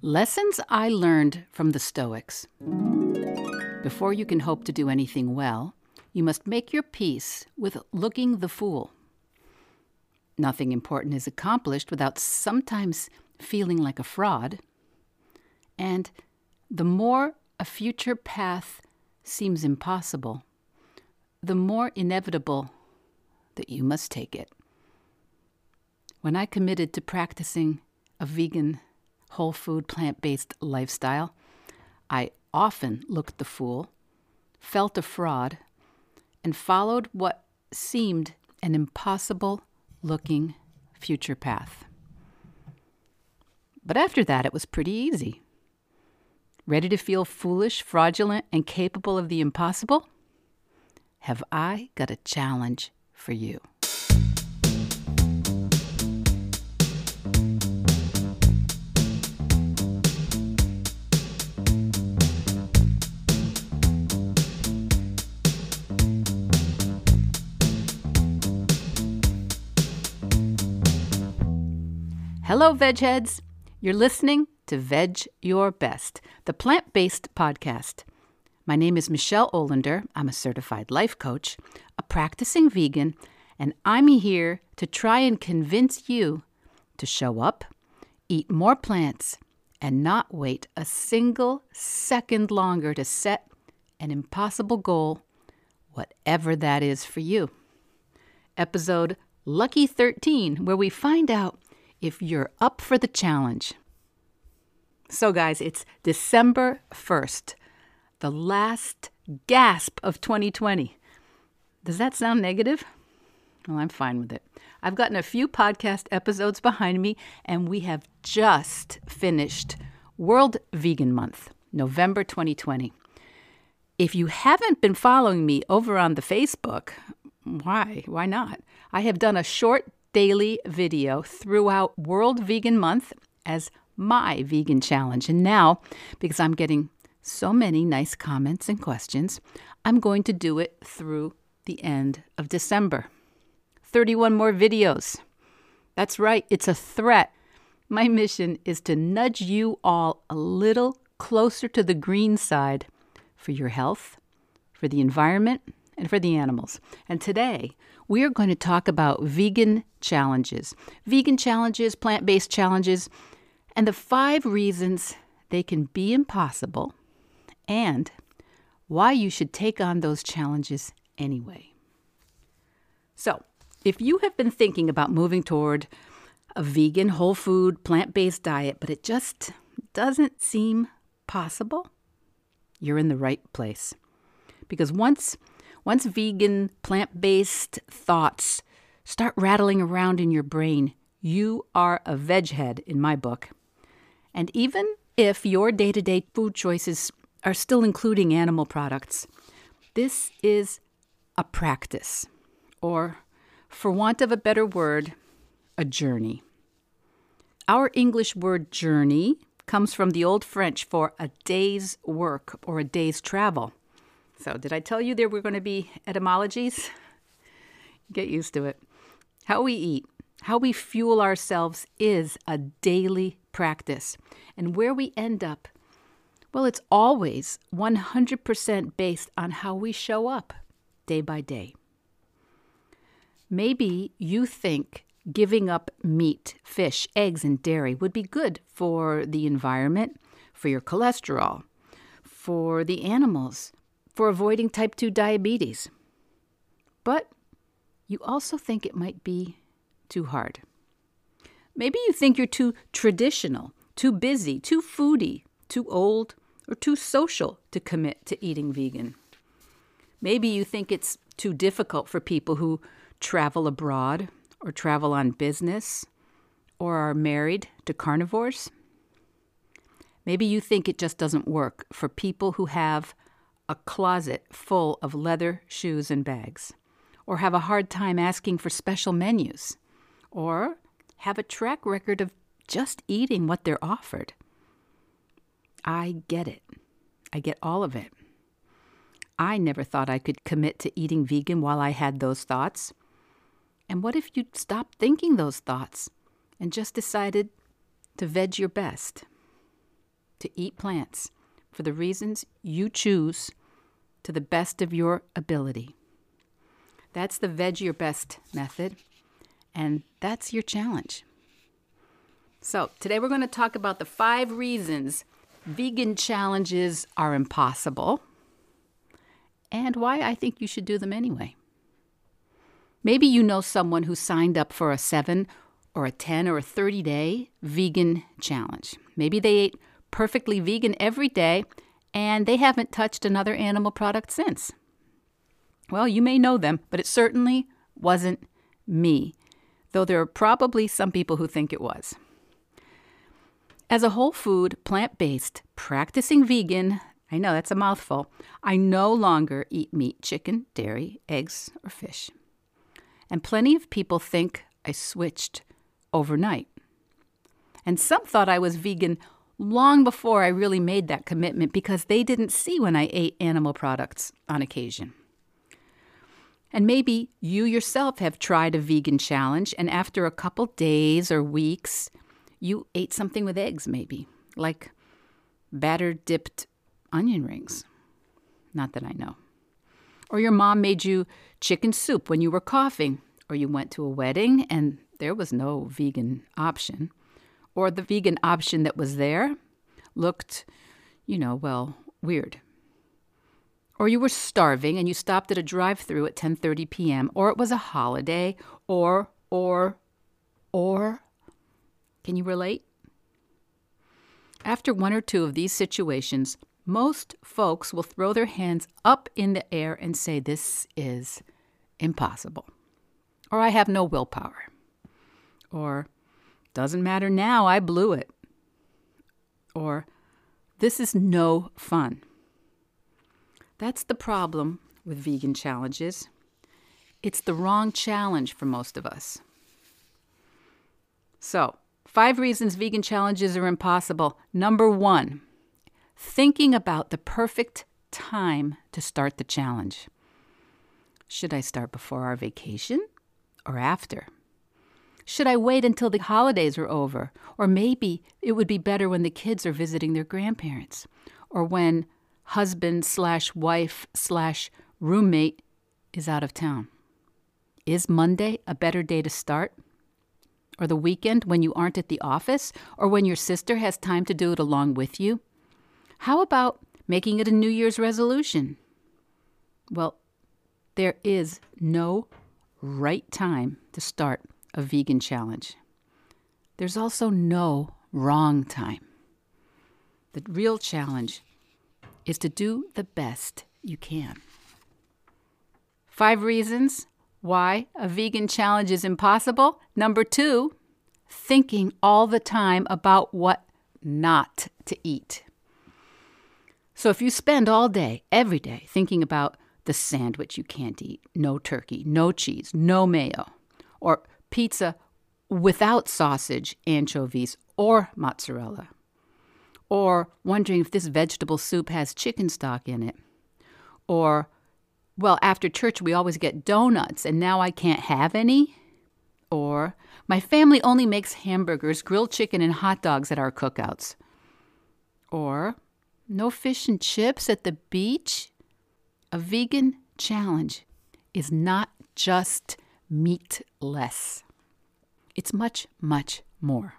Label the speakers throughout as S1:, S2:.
S1: Lessons I learned from the Stoics. Before you can hope to do anything well, you must make your peace with looking the fool. Nothing important is accomplished without sometimes feeling like a fraud. And the more a future path seems impossible, the more inevitable that you must take it. When I committed to practicing a vegan, whole food, plant based lifestyle, I often looked the fool, felt a fraud, and followed what seemed an impossible looking future path. But after that, it was pretty easy. Ready to feel foolish, fraudulent, and capable of the impossible? Have I got a challenge for you? Hello, Vegheads. You're listening to Veg Your Best, the plant based podcast. My name is Michelle Olander. I'm a certified life coach, a practicing vegan, and I'm here to try and convince you to show up, eat more plants, and not wait a single second longer to set an impossible goal, whatever that is for you. Episode Lucky 13, where we find out if you're up for the challenge. So, guys, it's December 1st, the last gasp of 2020. Does that sound negative? Well, I'm fine with it. I've gotten a few podcast episodes behind me, and we have just finished World Vegan Month, November 2020. If you haven't been following me over on the Facebook, why? Why not? I have done a short daily video throughout World Vegan Month as my vegan challenge. And now, because I'm getting so many nice comments and questions, I'm going to do it through the end of December. 31 more videos. That's right, it's a threat. My mission is to nudge you all a little closer to the green side for your health, for the environment, and for the animals. And today, we are going to talk about vegan challenges, vegan challenges, plant based challenges, and the five reasons they can be impossible and why you should take on those challenges anyway. So, if you have been thinking about moving toward a vegan, whole food, plant based diet, but it just doesn't seem possible, you're in the right place. Because once once vegan, plant based thoughts start rattling around in your brain, you are a veg head in my book. And even if your day to day food choices are still including animal products, this is a practice, or for want of a better word, a journey. Our English word journey comes from the Old French for a day's work or a day's travel. So, did I tell you there were going to be etymologies? Get used to it. How we eat, how we fuel ourselves is a daily practice. And where we end up, well, it's always 100% based on how we show up day by day. Maybe you think giving up meat, fish, eggs, and dairy would be good for the environment, for your cholesterol, for the animals, for avoiding type 2 diabetes. But you also think it might be too hard. Maybe you think you're too traditional, too busy, too foodie, too old, or too social to commit to eating vegan. Maybe you think it's too difficult for people who travel abroad or travel on business or are married to carnivores. Maybe you think it just doesn't work for people who have a closet full of leather shoes and bags, or have a hard time asking for special menus, or have a track record of just eating what they're offered. I get it. I get all of it. I never thought I could commit to eating vegan while I had those thoughts. And what if you'd stopped thinking those thoughts and just decided to veg your best? to eat plants for the reasons you choose to the best of your ability. That's the Veg Your Best method, and that's your challenge. So, today we're going to talk about the five reasons vegan challenges are impossible and why I think you should do them anyway. Maybe you know someone who signed up for a seven or a 10 or a 30 day vegan challenge. Maybe they ate perfectly vegan every day and they haven't touched another animal product since. Well, you may know them, but it certainly wasn't me, though there are probably some people who think it was. As a whole food, plant based, practicing vegan, I know that's a mouthful, I no longer eat meat, chicken, dairy, eggs, or fish. And plenty of people think I switched overnight. And some thought I was vegan long before I really made that commitment because they didn't see when I ate animal products on occasion. And maybe you yourself have tried a vegan challenge, and after a couple days or weeks, you ate something with eggs, maybe, like batter dipped onion rings. Not that I know. Or your mom made you chicken soup when you were coughing, or you went to a wedding and there was no vegan option. Or the vegan option that was there looked, you know, well, weird. Or you were starving and you stopped at a drive-through at 10:30 p.m. or it was a holiday or or or can you relate? After one or two of these situations, most folks will throw their hands up in the air and say, This is impossible. Or I have no willpower. Or doesn't matter now, I blew it. Or this is no fun. That's the problem with vegan challenges. It's the wrong challenge for most of us. So, Five reasons vegan challenges are impossible. Number one, thinking about the perfect time to start the challenge. Should I start before our vacation or after? Should I wait until the holidays are over? Or maybe it would be better when the kids are visiting their grandparents or when husband slash wife slash roommate is out of town. Is Monday a better day to start? or the weekend when you aren't at the office, or when your sister has time to do it along with you? How about making it a New Year's resolution? Well, there is no right time to start a vegan challenge. There's also no wrong time. The real challenge is to do the best you can. Five reasons why a vegan challenge is impossible. Number two, thinking all the time about what not to eat. So if you spend all day, every day, thinking about the sandwich you can't eat, no turkey, no cheese, no mayo, or pizza without sausage, anchovies, or mozzarella, or wondering if this vegetable soup has chicken stock in it, or well, after church, we always get donuts, and now I can't have any. Or, my family only makes hamburgers, grilled chicken, and hot dogs at our cookouts. Or, no fish and chips at the beach. A vegan challenge is not just meatless, it's much, much more.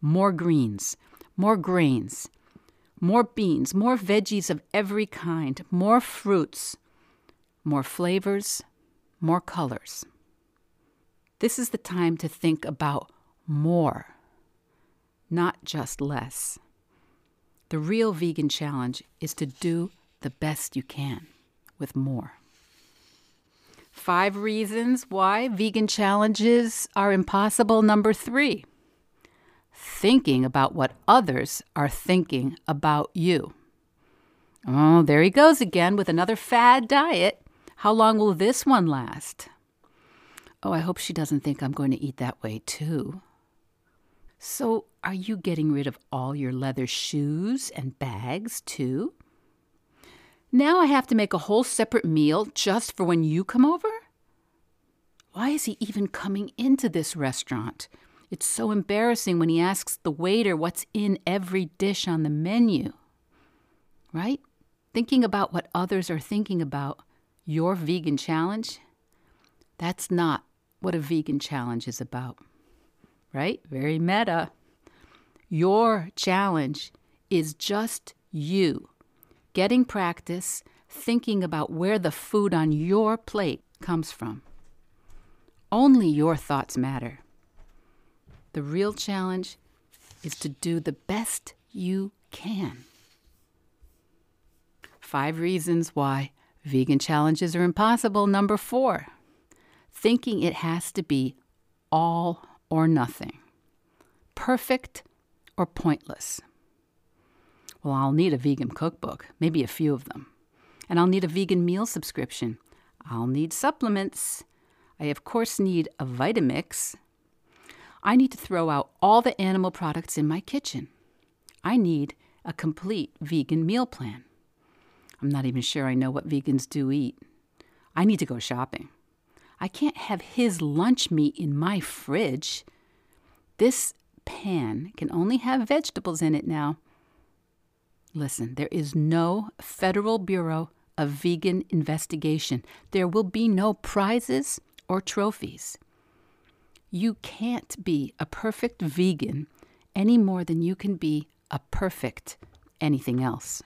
S1: More greens, more grains, more beans, more veggies of every kind, more fruits more flavors, more colors. This is the time to think about more, not just less. The real vegan challenge is to do the best you can with more. Five reasons why vegan challenges are impossible. Number three, thinking about what others are thinking about you. Oh, there he goes again with another fad diet. How long will this one last? Oh, I hope she doesn't think I'm going to eat that way too. So, are you getting rid of all your leather shoes and bags too? Now I have to make a whole separate meal just for when you come over? Why is he even coming into this restaurant? It's so embarrassing when he asks the waiter what's in every dish on the menu. Right? Thinking about what others are thinking about your vegan challenge, that's not what a vegan challenge is about. Right? Very meta. Your challenge is just you getting practice thinking about where the food on your plate comes from. Only your thoughts matter. The real challenge is to do the best you can. Five reasons why vegan challenges are impossible. Number four, thinking it has to be all or nothing, perfect or pointless. Well, I'll need a vegan cookbook, maybe a few of them. And I'll need a vegan meal subscription. I'll need supplements. I, of course, need a Vitamix. I need to throw out all the animal products in my kitchen. I need a complete vegan meal plan. I'm not even sure I know what vegans do eat. I need to go shopping. I can't have his lunch meat in my fridge. This pan can only have vegetables in it now. Listen, there is no Federal Bureau of Vegan Investigation. There will be no prizes or trophies. You can't be a perfect vegan any more than you can be a perfect anything else.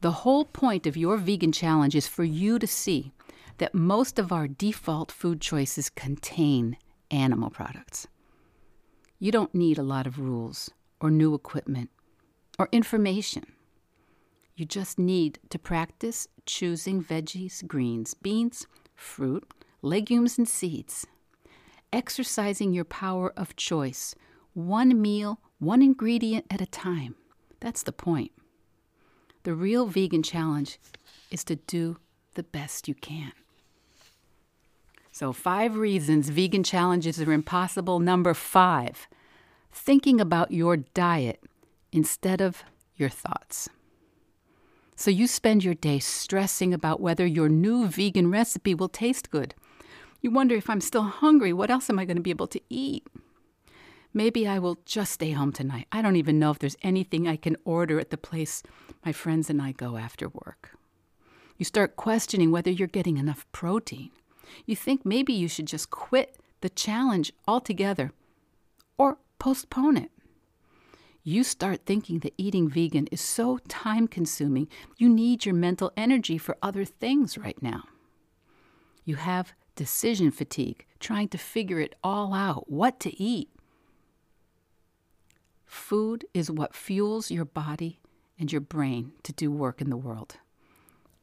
S1: The whole point of your vegan challenge is for you to see that most of our default food choices contain animal products. You don't need a lot of rules or new equipment or information. You just need to practice choosing veggies, greens, beans, fruit, legumes, and seeds. Exercising your power of choice, one meal, one ingredient at a time. That's the point. The real vegan challenge is to do the best you can. So, five reasons vegan challenges are impossible. Number five, thinking about your diet instead of your thoughts. So you spend your day stressing about whether your new vegan recipe will taste good. You wonder if I'm still hungry, what else am I going to be able to eat? Maybe I will just stay home tonight. I don't even know if there's anything I can order at the place my friends and I go after work. You start questioning whether you're getting enough protein. You think maybe you should just quit the challenge altogether or postpone it you start thinking that eating vegan is so time consuming, you need your mental energy for other things right now. You have decision fatigue, trying to figure it all out what to eat. Food is what fuels your body and your brain to do work in the world.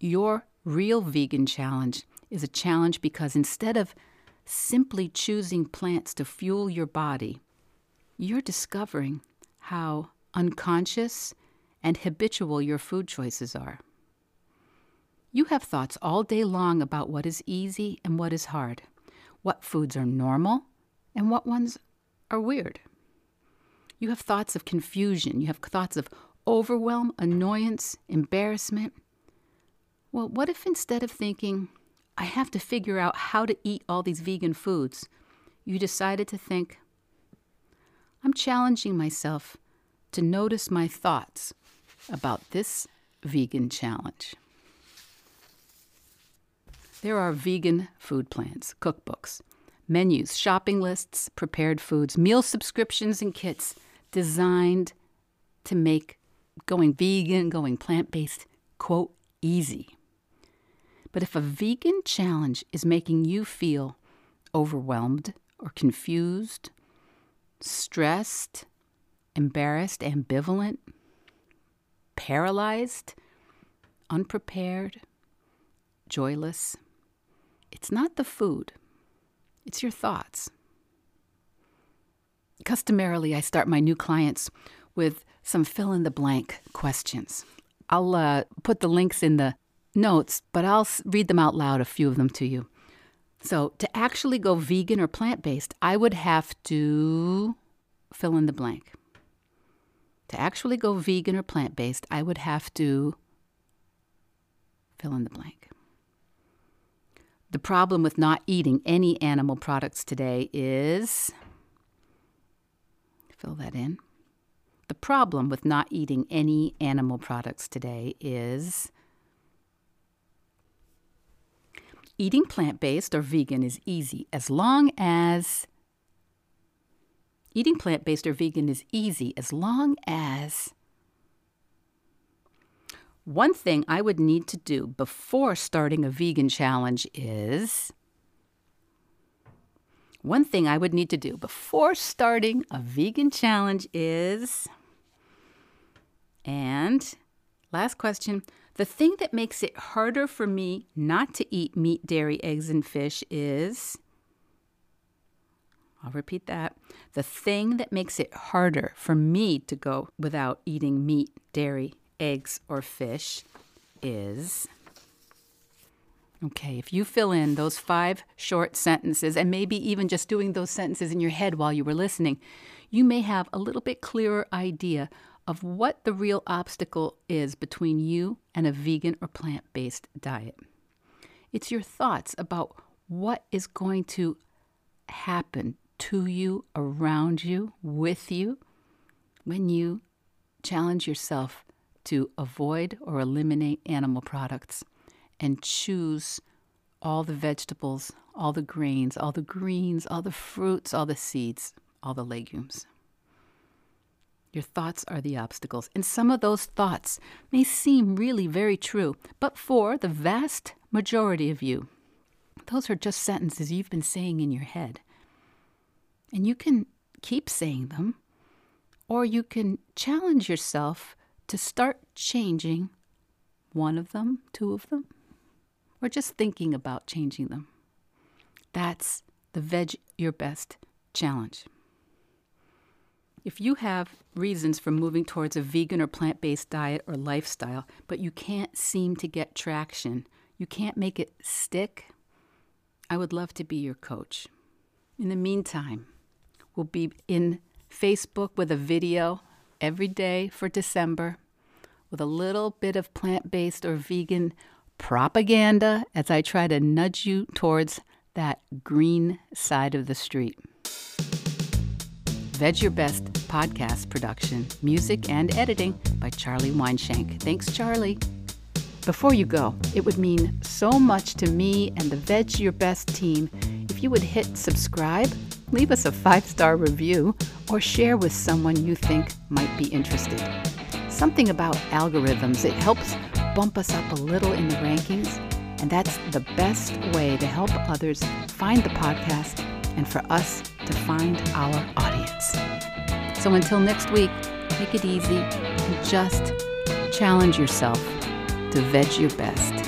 S1: Your real vegan challenge is a challenge because instead of simply choosing plants to fuel your body, you're discovering how unconscious and habitual your food choices are. You have thoughts all day long about what is easy and what is hard, what foods are normal and what ones are weird. You have thoughts of confusion, you have thoughts of overwhelm, annoyance, embarrassment. Well, what if instead of thinking, I have to figure out how to eat all these vegan foods, you decided to think, I'm challenging myself to notice my thoughts about this vegan challenge. There are vegan food plans, cookbooks, menus, shopping lists, prepared foods, meal subscriptions, and kits designed to make going vegan, going plant based, quote, easy. But if a vegan challenge is making you feel overwhelmed or confused stressed, embarrassed, ambivalent, paralyzed, unprepared, joyless. It's not the food, it's your thoughts. Customarily, I start my new clients with some fill in the blank questions. I'll uh, put the links in the notes, but I'll read them out loud, a few of them to you. So, to actually go vegan or plant based, I would have to fill in the blank. To actually go vegan or plant based, I would have to fill in the blank. The problem with not eating any animal products today is Fill that in. The problem with not eating any animal products today is eating plant based or vegan is easy as long as eating plant based or vegan is easy as long as one thing I would need to do before starting a vegan challenge is one thing I would need to do before starting a vegan challenge is. And last question the thing that makes it harder for me not to eat meat, dairy, eggs, and fish is. I'll repeat that. The thing that makes it harder for me to go without eating meat, dairy, eggs, or fish is. Okay, if you fill in those five short sentences and maybe even just doing those sentences in your head while you were listening, you may have a little bit clearer idea of what the real obstacle is between you and a vegan or plant based diet. It's your thoughts about what is going to happen to you, around you, with you, when you challenge yourself to avoid or eliminate animal products and choose all the vegetables, all the grains, all the greens, all the fruits, all the seeds, all the legumes. Your thoughts are the obstacles, and some of those thoughts may seem really very true, but for the vast majority of you, those are just sentences you've been saying in your head. And you can keep saying them, or you can challenge yourself to start changing one of them, two of them, or just thinking about changing them. That's the Veg Your Best challenge. If you have reasons for moving towards a vegan or plant based diet or lifestyle, but you can't seem to get traction, you can't make it stick, I would love to be your coach. In the meantime, we'll be in Facebook with a video every day for December with a little bit of plant based or vegan propaganda as I try to nudge you towards that green side of the street. Veg Your Best podcast production, music and editing by Charlie Weinshank. Thanks, Charlie. Before you go, it would mean so much to me and the Veg Your Best team if you would hit subscribe, leave us a five star review, or share with someone you think might be interested. Something about algorithms, it helps bump us up a little in the rankings, and that's the best way to help others find the podcast and for us to find our audience. So until next week, take it easy and just challenge yourself to veg your best.